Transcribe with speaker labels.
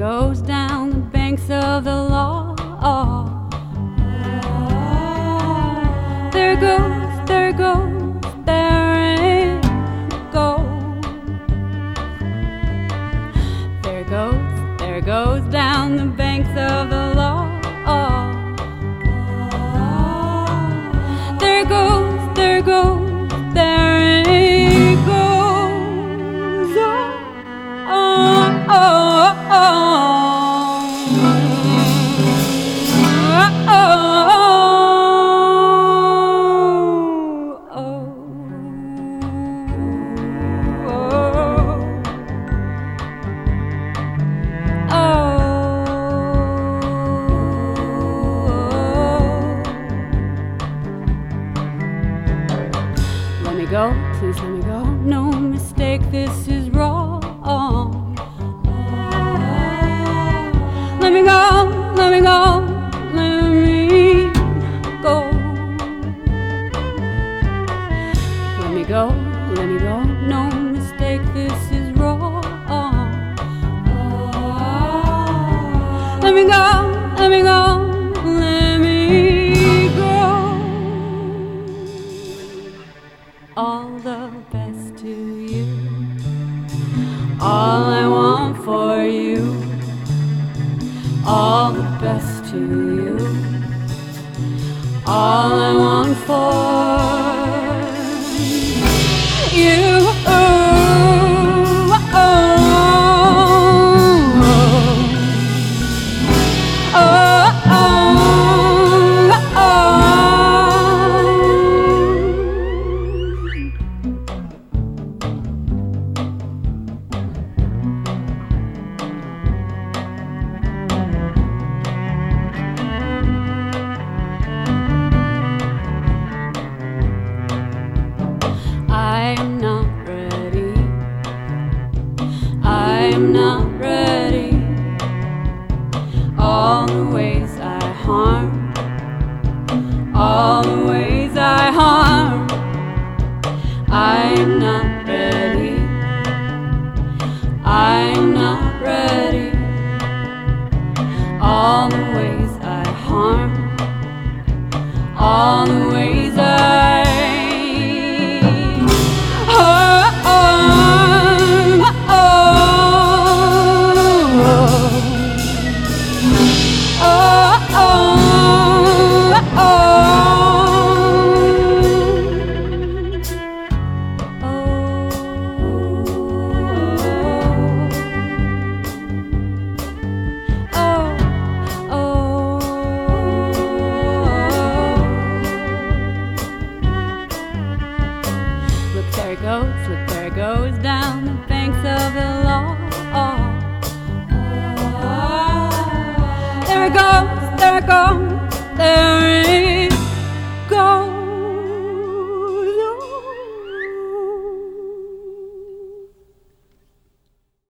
Speaker 1: goes down the banks of the law. There goes, there goes, there it goes. There goes, there goes down the banks of the law. There goes, there goes, No mistake, this is wrong. Let me go, let me go, let me go. Let me go, let me go. No mistake, this is wrong. Let me go, you. I'm not ready. All the ways I harm, all the ways I harm. I'm not down the banks of the law. There it goes, there it goes, there